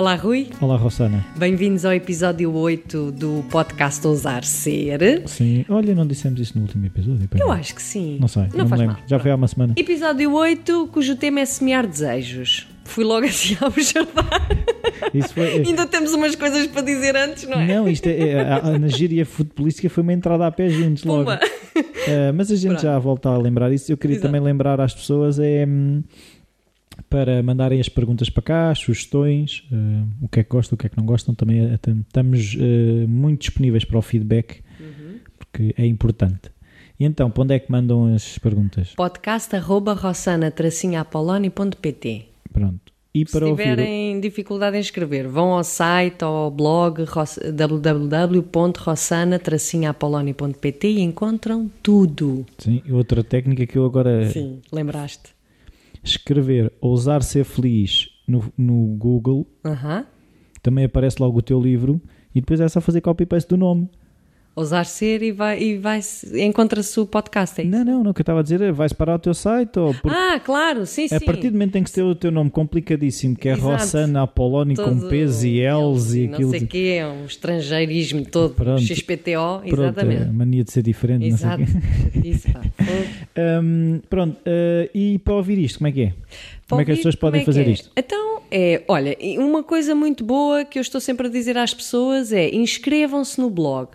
Olá, Rui. Olá, Rossana. Bem-vindos ao episódio 8 do podcast Ousar Ser. Sim, olha, não dissemos isso no último episódio. Eu não. acho que sim. Não sei, não, me faz lembro. mal. Já foi há uma semana. Episódio 8, cujo tema é semear desejos. Fui logo assim ao jardar. Isso foi. é- Ainda temos umas coisas para dizer antes, não é? Não, isto é, é- a- na gíria futebolística foi uma entrada a pé juntos logo. Pumba. Eh, mas a gente Pronto. já volta a lembrar isso. Eu queria Exato. também lembrar às pessoas é hum, para mandarem as perguntas para cá, sugestões, eh, o que é que gostam, o que é que não gostam. Também eh, tam- estamos eh, muito disponíveis para o feedback, Uhum. porque é importante. E então, para onde é que mandam as perguntas? Podcast arroba rossana-apoloni.pt Pronto. E Se para ouvir. o- tiverem dificuldade em escrever, vão ao site, ao blog ross- www.rossana-apoloni.pt e encontram tudo. Sim, outra técnica que eu agora Sim, lembraste? Escrever ousar ser feliz no, no Google, Aham. também aparece logo o teu livro e depois é só fazer copy-paste do nome. Ousar ser e vai, e vai encontra-se o podcast. É? Não, não, não, o que eu estava a dizer é vais parar o teu site ou por- Ah, claro, sim, sim. a partir do momento em que se ter o teu nome complicadíssimo, que é Exato. Rossana Apoloni com P's e L's e Não aquilo. sei o quê, é um estrangeirismo todo. Pronto. XPTO, Pronto, exatamente. a mania de ser diferente, Exato. não sei o quê. Isso, pá. Hum, pronto, eh, e para ouvir isto, como é que é? como é que as pessoas podem é que fazer é? isto? Então, é, olha, e uma coisa muito boa que eu estou sempre a dizer às pessoas é inscrevam-se no blog.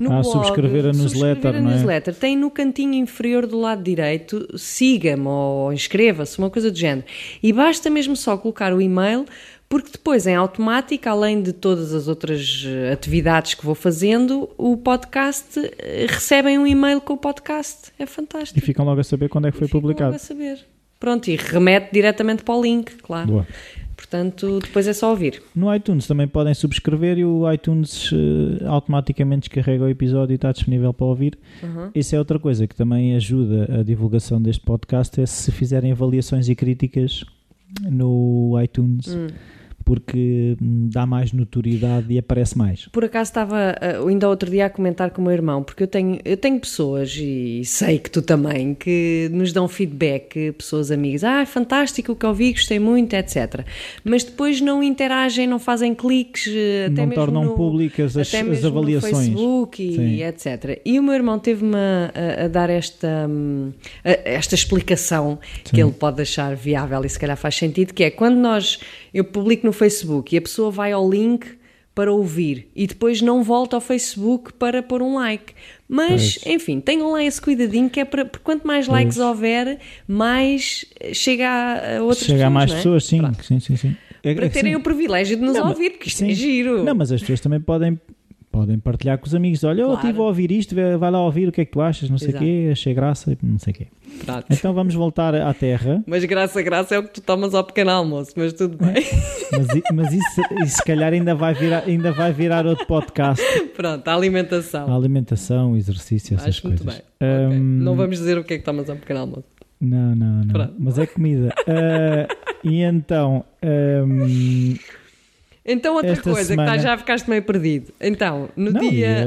No Ah, blog, subscrever a newsletter, subscrever a não é? newsletter. Tem no cantinho inferior do lado direito, siga-me ou inscreva-se, uma coisa do género. E basta mesmo só colocar o e-mail, porque depois, em automático, além de todas as outras eh, atividades que vou fazendo, o podcast eh, recebem um e-mail com o podcast. É fantástico. E ficam logo a saber quando é que foi Ficam publicado. logo a saber. Pronto, e remete diretamente para o link, claro. Boa. Portanto, depois é só ouvir. No iTunes também podem subscrever e o iTunes eh, automaticamente descarrega o episódio e está disponível para ouvir. Uhum. Isso é outra coisa que também ajuda a divulgação deste podcast é se fizerem avaliações e críticas no iTunes, Hum. Porque hum, dá mais notoriedade e aparece mais. Por acaso estava uh, ainda outro dia a comentar com o meu irmão, porque eu tenho, eu tenho pessoas, e sei que tu também, que nos dão feedback, pessoas amigas, ah, fantástico o que eu vi, gostei muito, etc. Mas depois não interagem, não fazem cliques, eh, até Não tornam no, públicas as, as avaliações. Facebook e, Sim. etc. E o meu irmão teve-me a, a dar esta, hum, a- esta explicação que ele pode achar viável e se calhar faz sentido, que é quando nós, eu publico no Facebook e a pessoa vai ao link para ouvir e depois não volta ao Facebook para pôr um like. Mas, Pois. enfim, tenham lá esse cuidadinho que é para, porque quanto mais likes houver, mais chega a, outras Chega pessoas. a mais não é? pessoas, sim, sim, sim, sim. É- Para é terem sim. o privilégio de nos Não, ouvir, porque isto sim. é giro. Não, mas as pessoas também podem, podem partilhar com os amigos. Olha, eu Claro. estive a ouvir isto, vai lá ouvir o que é que tu achas, não sei o quê, achei graça, não sei o quê. Pronto. Então vamos voltar à Terra, Mas graça, graça é o que tu tomas ao pequeno almoço, mas tudo bem. mas, mas isso, isso se calhar ainda vai, virar, ainda vai virar outro podcast. Pronto, a alimentação. A alimentação, exercício, essas Acho muito coisas. bem. Ok. Ahm, Não vamos dizer o que é que tomas ao pequeno almoço. Não, não, não. Pronto. Mas é comida. Ah, e então, ahm, Então, outra Esta coisa, semana- que tá, já ficaste meio perdido. Então, no não, dia. ia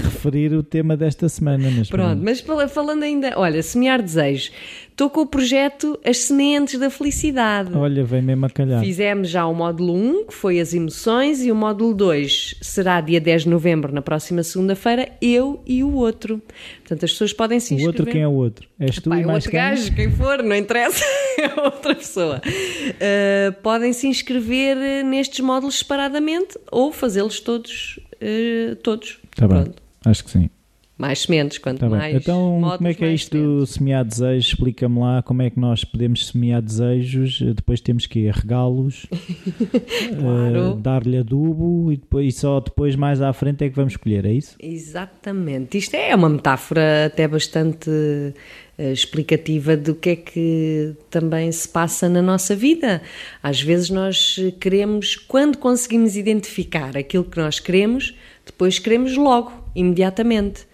referir o tema desta semana. Mas Pronto, mas fala- falando ainda, olha, semear desejos. Estou com o projeto As Sementes da Felicidade. Olha, vem mesmo a calhar. Fizemos já o módulo 1, que foi as emoções, e o módulo 2 será dia 10 de novembro, na próxima segunda-feira, eu e o outro. Portanto, as pessoas podem se O inscrever. outro, quem é o outro? És tu Pá, e é mais outro quem? gajo, quem for, não interessa, é outra pessoa. Uh, podem se inscrever uh, nestes módulos separadamente ou fazê-los todos. uh, todos. Tá bem. Pronto. Acho que sim. Mais sementes, quanto Tá bem. mais. Então, módulos, como é que é isto do semear desejos? Explica-me lá como é que nós podemos semear desejos. eh, Depois temos que regá-los, Claro. eh, dar-lhe adubo e, depois, e só depois, mais à frente, é que vamos colher, é isso? Exatamente. Isto é uma metáfora até bastante eh, explicativa do que é que também se passa na nossa vida. Às vezes nós eh, queremos, quando conseguimos identificar aquilo que nós queremos, depois queremos logo, imediatamente.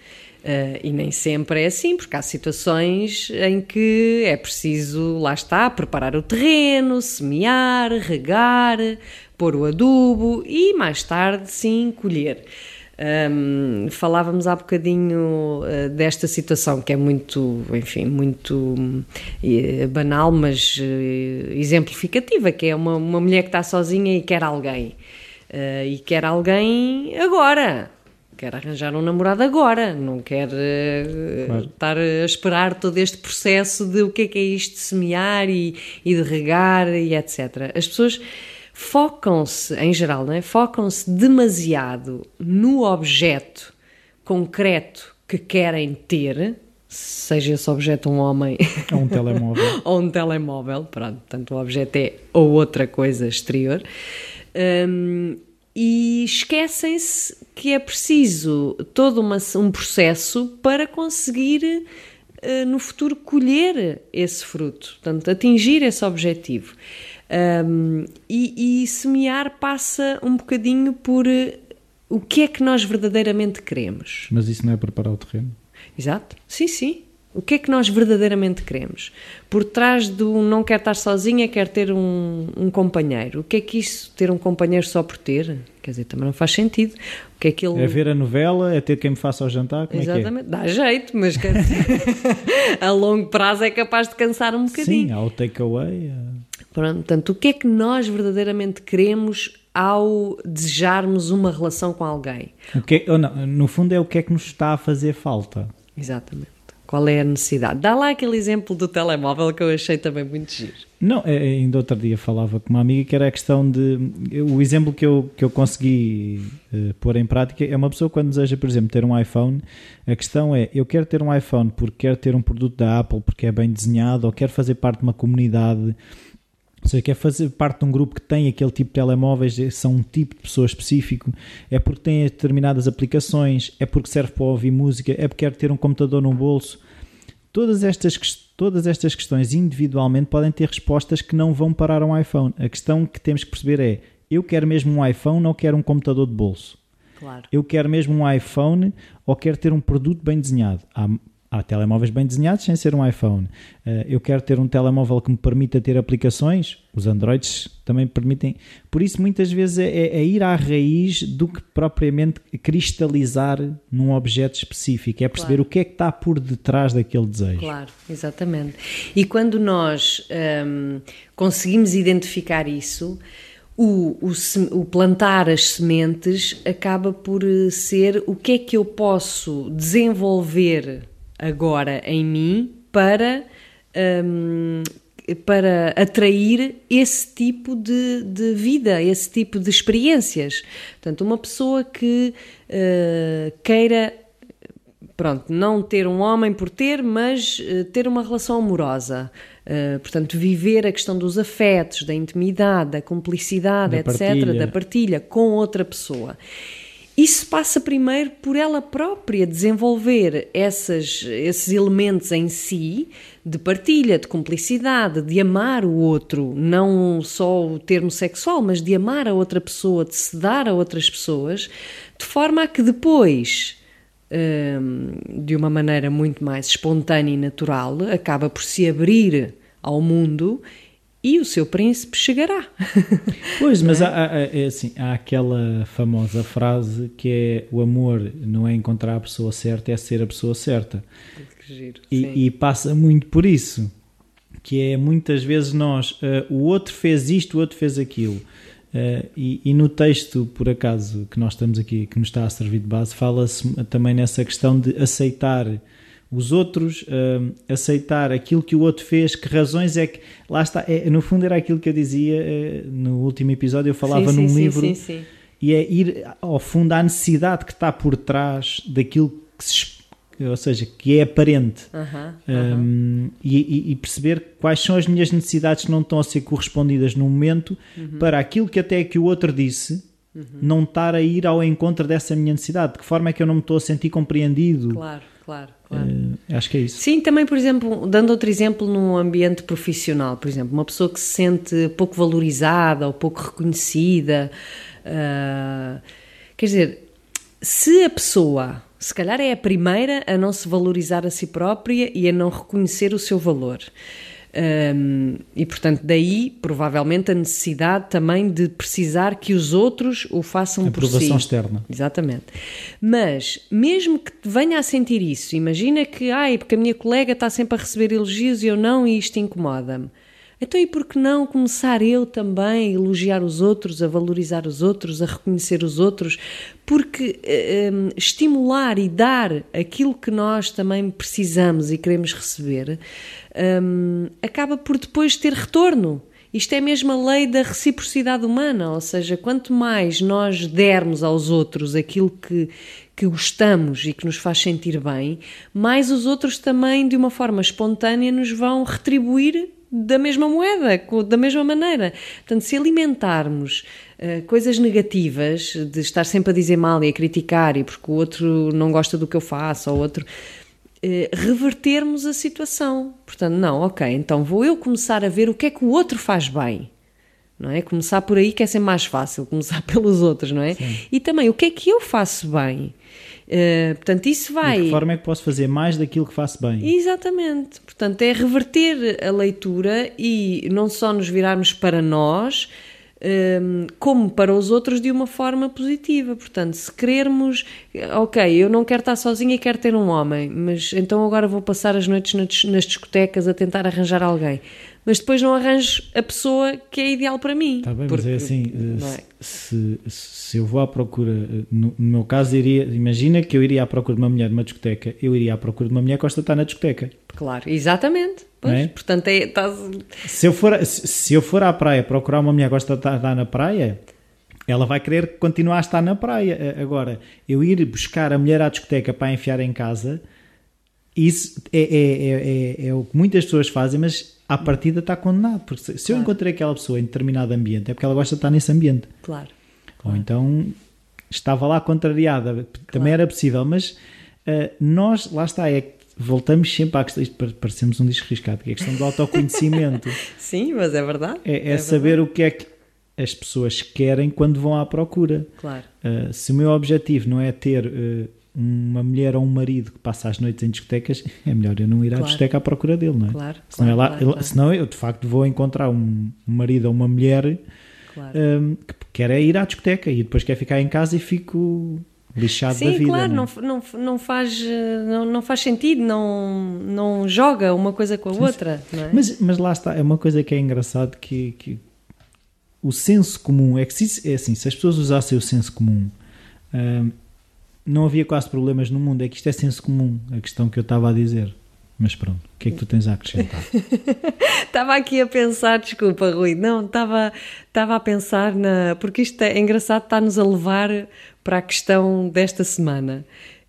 Eh, e nem sempre é assim, porque há situações em que é preciso, lá está, preparar o terreno, semear, regar, pôr o adubo e mais tarde, sim, colher. Um, falávamos há bocadinho uh, desta situação que é muito, enfim, muito uh, banal, mas uh, exemplificativa, que é uma, uma mulher que está sozinha e quer alguém. e quer alguém agora quer arranjar um namorado agora, não quer claro. estar a esperar todo este processo de o que é que é isto de semear e, e de regar e etc. As pessoas focam-se, em geral, não é? focam-se demasiado no objeto concreto que querem ter, seja esse objeto um homem ou um telemóvel, ou um telemóvel, pronto, tanto o objeto é ou outra coisa exterior. Um, e esquecem-se que é preciso todo uma, um processo para conseguir uh, no futuro colher esse fruto, portanto, atingir esse objetivo. Um, e, e, semear passa um bocadinho por uh, o que é que nós verdadeiramente queremos. Mas isso não é preparar o terreno? Exato, sim, sim. O que é que nós verdadeiramente queremos? Por trás do não quer estar sozinha, quer ter um, um, companheiro. O que é que isso, ter um companheiro só por ter? Quer dizer, também não faz sentido. O que é, que ele... é ver a novela, é ter quem me faça ao jantar? Como Exatamente, é dá jeito, mas quer dizer, a longo prazo é capaz de cansar um bocadinho. Sim, há o takeaway. Pronto, portanto, o que é que nós verdadeiramente queremos ao desejarmos uma relação com alguém? O que é, não, no fundo, é o que é que nos está a fazer falta. Exatamente. Qual é a necessidade? Dá lá aquele exemplo do telemóvel que eu achei também muito giro. Não, é, ainda outro dia falava com uma amiga que era a questão de. O exemplo que eu, que eu consegui uh, pôr em prática é uma pessoa quando deseja, por exemplo, ter um iPhone. A questão é: eu quero ter um iPhone porque quero ter um produto da Apple porque é bem desenhado, ou quero fazer parte de uma comunidade ou seja, quer fazer parte de um grupo que tem aquele tipo de telemóveis, é, são um tipo de pessoa específico, é porque tem determinadas aplicações, é porque serve para ouvir música, é porque quer ter um computador no bolso. Todas estas, todas estas questões individualmente podem ter respostas que não vão parar um iPhone. A questão que temos que perceber é: eu quero mesmo um iPhone ou quero um computador de bolso? Claro. Eu quero mesmo um iPhone ou quero ter um produto bem desenhado? Há Há telemóveis bem desenhados sem ser um iPhone. Uh, eu quero ter um telemóvel que me permita ter aplicações. Os Androids também permitem. Por isso, muitas vezes, é, é, ir à raiz do que propriamente cristalizar num objeto específico. É perceber claro. o que é que está por detrás daquele desejo. Claro, exatamente. E quando nós um, conseguimos identificar isso. O, o, o, plantar as sementes acaba por eh, ser o que é que eu posso desenvolver agora em mim para, um, para atrair esse tipo de, de, vida, esse tipo de experiências. Portanto, uma pessoa que uh, queira pronto, não ter um homem por ter, mas uh, ter uma relação amorosa. Uh, portanto, viver a questão dos afetos, da intimidade, da cumplicidade, da etc., partilha. da partilha com outra pessoa. Isso passa primeiro por ela própria desenvolver essas, esses elementos em si de partilha, de cumplicidade, de amar o outro, não só o termo sexual, mas de amar a outra pessoa, de se dar a outras pessoas, de forma a que depois, hum, de uma maneira muito mais espontânea e natural, acaba por se abrir ao mundo e o seu príncipe chegará. Pois, mas é? há, é assim, há aquela famosa frase que é o amor não é encontrar a pessoa certa, é ser a pessoa certa. Giro, e, e, passa muito por isso, que é muitas vezes nós, uh, o outro fez isto, o outro fez aquilo. Uh, e, e, no texto, por acaso, que nós estamos aqui, que nos está a servir de base, fala-se também nessa questão de aceitar os outros, uh, aceitar aquilo que o outro fez, que razões é que. Lá está, é, no fundo era aquilo que eu dizia uh, no último episódio, eu falava sim, num sim, livro, sim, e é ir ao fundo à necessidade que está por trás daquilo que se ou seja, que é aparente uh -huh, um, -huh. e, e, perceber quais são as minhas necessidades que não estão a ser correspondidas no momento uh uhum. -huh. para aquilo que até que o outro disse uhum. não estar a ir ao encontro dessa minha necessidade. De que forma é que eu não me estou a sentir compreendido? Claro claro. claro. Uh, acho que é isso. Sim, também, por exemplo, dando outro exemplo no ambiente profissional, por exemplo, uma pessoa que se sente pouco valorizada ou pouco reconhecida. Uh, quer dizer, se a pessoa, se calhar é a primeira a não se valorizar a si própria e a não reconhecer o seu valor. Um, e portanto, daí provavelmente a necessidade também de precisar que os outros o façam por si. Aprovação externa. Exatamente. Mas, mesmo que venha a sentir isso, imagina que, ai, porque a minha colega está sempre a receber elogios e eu não, e isto incomoda-me. Então, e por que não começar eu também a elogiar os outros, a valorizar os outros, a reconhecer os outros? Porque um, estimular e dar aquilo que nós também precisamos e queremos receber um, acaba por depois ter retorno. Isto é mesmo a lei da reciprocidade humana, ou seja, quanto mais nós dermos aos outros aquilo que, que gostamos e que nos faz sentir bem, mais os outros também, de uma forma espontânea, nos vão retribuir da mesma moeda, da mesma maneira. Portanto, se alimentarmos uh, coisas negativas, de estar sempre a dizer mal e a criticar, e porque o outro não gosta do que eu faço, ou outro. Uh, revertermos a situação. Portanto, não, ok, então vou eu começar a ver o que é que o outro faz bem. Não é? Começar por aí que é sempre mais fácil, começar pelos outros, não é? Sim. E também o que é que eu faço bem. Uh, portanto, isso vai. De que forma é que posso fazer mais daquilo que faço bem? Exatamente. Portanto, é reverter a leitura e não só nos virarmos para nós, um, como para os outros de uma forma positiva. Portanto, se querermos, ok, eu não quero estar sozinha e quero ter um homem, mas então agora vou passar as noites nas discotecas a tentar arranjar alguém. Mas depois não arranjo a pessoa que é ideal para mim. Está bem, porque, mas é assim, é? Se, se, eu vou à procura, no, no, meu caso, iria, imagina que eu iria à procura de uma mulher numa discoteca, eu iria à procura de uma mulher que gosta de estar na discoteca. Claro, exatamente. Pois, é? Portanto, é, estás... se, eu for, se, se, eu for à praia procurar uma mulher que gosta de estar na praia, ela vai querer continuar a estar na praia. Agora, eu ir buscar a mulher à discoteca para enfiar em casa, isso é, é, é, é, o que muitas pessoas fazem, mas à partida está condenado. Porque se, claro. eu encontrei aquela pessoa em determinado ambiente, é porque ela gosta de estar nesse ambiente. Claro. Ou então estava lá contrariada, claro. também era possível, mas uh, nós, lá está, é voltamos sempre à questão, isto parecemos um disco riscado, que é a questão do autoconhecimento. Sim, mas é verdade. É, é, é saber verdade. o que é que as pessoas querem quando vão à procura. Claro. Uh, se o meu objetivo não é ter uh, uma mulher ou um marido que passa as noites em discotecas, é melhor eu não ir à claro. discoteca à procura dele, não é? Claro. Senão, claro, lá, claro, senão eu de facto vou encontrar um, um marido ou uma mulher um, que quer é ir à discoteca e depois quer ficar em casa e fico lixado Sim, da vida. Sim, claro, não, é? não, não, faz, não, não faz sentido, não, não joga uma coisa com a sim, outra. É? Mas, mas lá está, é uma coisa que é engraçado que, que o senso comum, é que se, é assim, se as pessoas usassem o senso comum, hum, não havia quase problemas no mundo, é que isto é senso comum, a questão que eu estava a dizer. Mas pronto, o que é que tu tens a acrescentar? estava aqui a pensar, desculpa, Rui, não, estava, estava a pensar na. Porque isto é engraçado, está-nos a levar para a questão desta semana,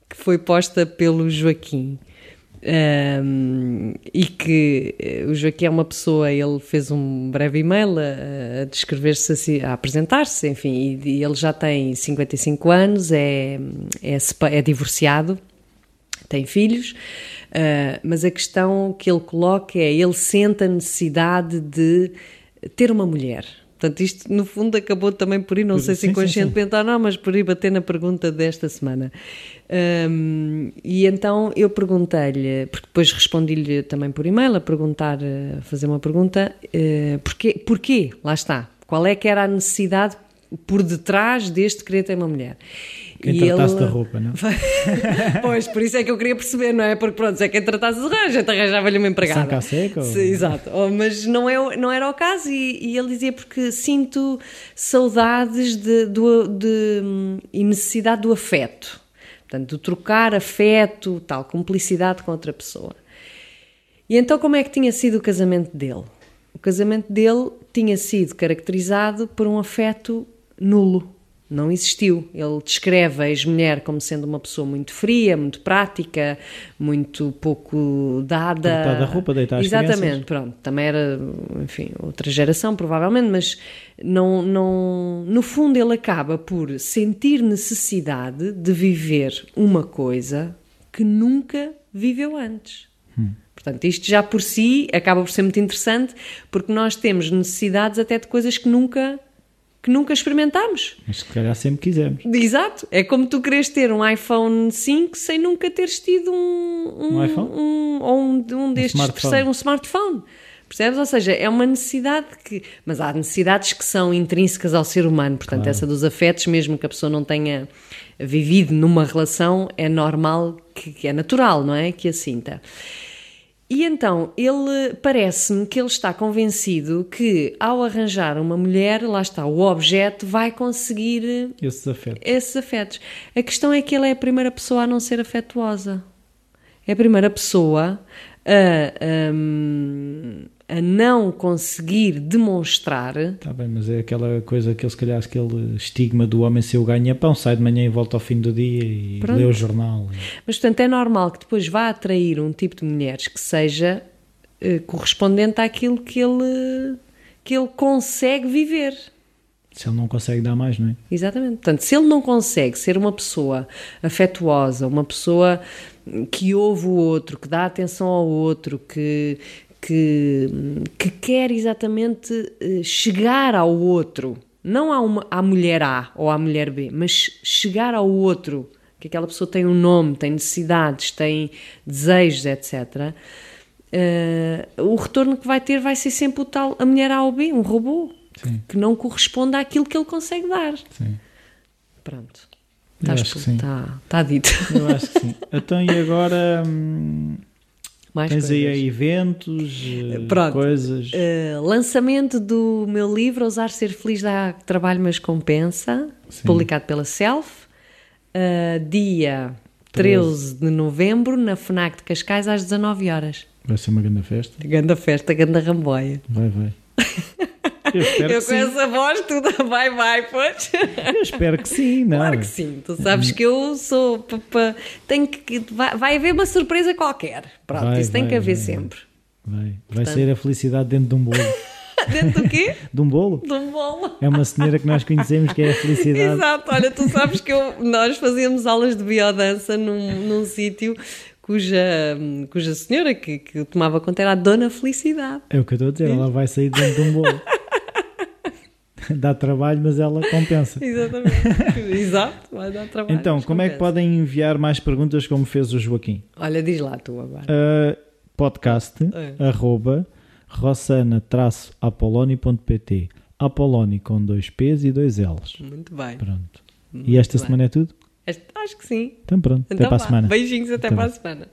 que foi posta pelo Joaquim. Um, e que eh, o Joaquim é uma pessoa, ele fez um breve e-mail a, a descrever-se assim, a apresentar-se, enfim, e, e, ele já tem 55 anos, é, é, é divorciado, tem filhos, uh, mas a questão que ele coloca é: ele sente a necessidade de ter uma mulher. Portanto, isto no fundo acabou também por ir, não sei se inconscientemente ou não, mas por ir bater na pergunta desta semana. Um, e então eu perguntei-lhe, porque depois respondi-lhe também por e-mail a perguntar, a fazer uma pergunta, uh, porquê, porquê? Lá está. Qual é que era a necessidade por detrás deste querer ter uma mulher? Quem e tratasse ele... da roupa, não? pois, por isso é que eu queria perceber, não é? Porque pronto, é quem tratasse de a gente arranjava-lhe uma empregada. Saca seca? Exato. Oh, mas não, é, não era o caso e, e ele dizia porque sinto saudades de, de, de, e necessidade do afeto. Portanto, de trocar afeto, tal, cumplicidade com outra pessoa. E então como é que tinha sido o casamento dele? O casamento dele tinha sido caracterizado por um afeto nulo não existiu. Ele descreve a ex-mulher como sendo uma pessoa muito fria, muito prática, muito pouco dada. Tratar da roupa, deitar Exatamente, crianças. pronto. Também era, enfim, outra geração, provavelmente, mas não, não, no fundo ele acaba por sentir necessidade de viver uma coisa que nunca viveu antes. Hum. Portanto, isto já por si acaba por ser muito interessante, porque nós temos necessidades até de coisas que nunca que nunca experimentámos. Mas se calhar sempre quisemos. Exato. É como tu queres ter um iPhone 5 sem nunca teres tido um, um, um iPhone? Um, ou um, um destes um terceiros, um smartphone. Percebes? Ou seja, é uma necessidade que. Mas há necessidades que são intrínsecas ao ser humano. Portanto, Claro. essa dos afetos, mesmo que a pessoa não tenha vivido numa relação, é normal, que, que é natural, não é? Que a sinta. E então, ele parece-me que ele está convencido que ao arranjar uma mulher, lá está, o objeto vai conseguir Esses afetos. esses afetos. A questão é que ele é a primeira pessoa a não ser afetuosa. É a primeira pessoa a, hum, a não conseguir demonstrar. Está bem, mas é aquela coisa que ele, se calhar, aquele estigma do homem ser o ganha-pão, sai de manhã e volta ao fim do dia e Pronto. lê o jornal. Mas, portanto, é normal que depois vá atrair um tipo de mulheres que seja eh, correspondente àquilo que ele, que ele consegue viver. Se ele não consegue dar mais, não é? Exatamente. Portanto, se ele não consegue ser uma pessoa afetuosa, uma pessoa que ouve o outro, que dá atenção ao outro, que, que, que quer exatamente eh, chegar ao outro, não à, uma, à mulher A ou à mulher B, mas chegar ao outro, que aquela pessoa tem um nome, tem necessidades, tem desejos, etc. eh, o retorno que vai ter vai ser sempre o tal, a mulher A ou B, um robô, Sim. que não corresponde àquilo que ele consegue dar. Sim. Pronto. Sim. Tá, tá dito. Eu acho que sim. Então, e agora hum, Mais tens aí coisas. eventos, eh, Pronto. coisas. Uh, lançamento do meu livro Ousar Ser Feliz dá trabalho, mas compensa, Sim. publicado pela Self, uh, dia 13 de novembro, na FNAC de Cascais, às 19 horas. Vai ser uma grande festa. Ganda festa, ganda ramboia. Vai, vai. Eu Eu com sim. essa voz, tudo vai, vai, pois. Eu espero que sim, não. Claro que sim, tu sabes que eu sou. tenho que, vai, vai haver uma surpresa qualquer. Pronto, Vai, isso tem vai, que haver sempre. Vai, vai Portanto- ser a felicidade dentro de um bolo. Dentro do quê? De um bolo? De um bolo. É uma senhora que nós conhecemos que é a felicidade. Exato, olha, tu sabes que eu- nós fazíamos aulas de biodança num, num sítio cuja, cuja senhora que, que tomava conta era a Dona Felicidade. É o que eu estou a dizer, ela vai sair dentro de um bolo. Dá trabalho, mas ela compensa. Exatamente. Exato, vai dar trabalho. Então, como é que compensa. podem enviar mais perguntas como fez o Joaquim? Olha, diz lá tu agora. Uh, podcast É. arroba rossana-apoloni.pt Apoloni com dois P's e dois L's. Muito bem. Pronto. Muito E esta bem. semana é tudo? Este- Acho que sim. Então pronto, até Então para a semana. Beijinhos até Até para a semana.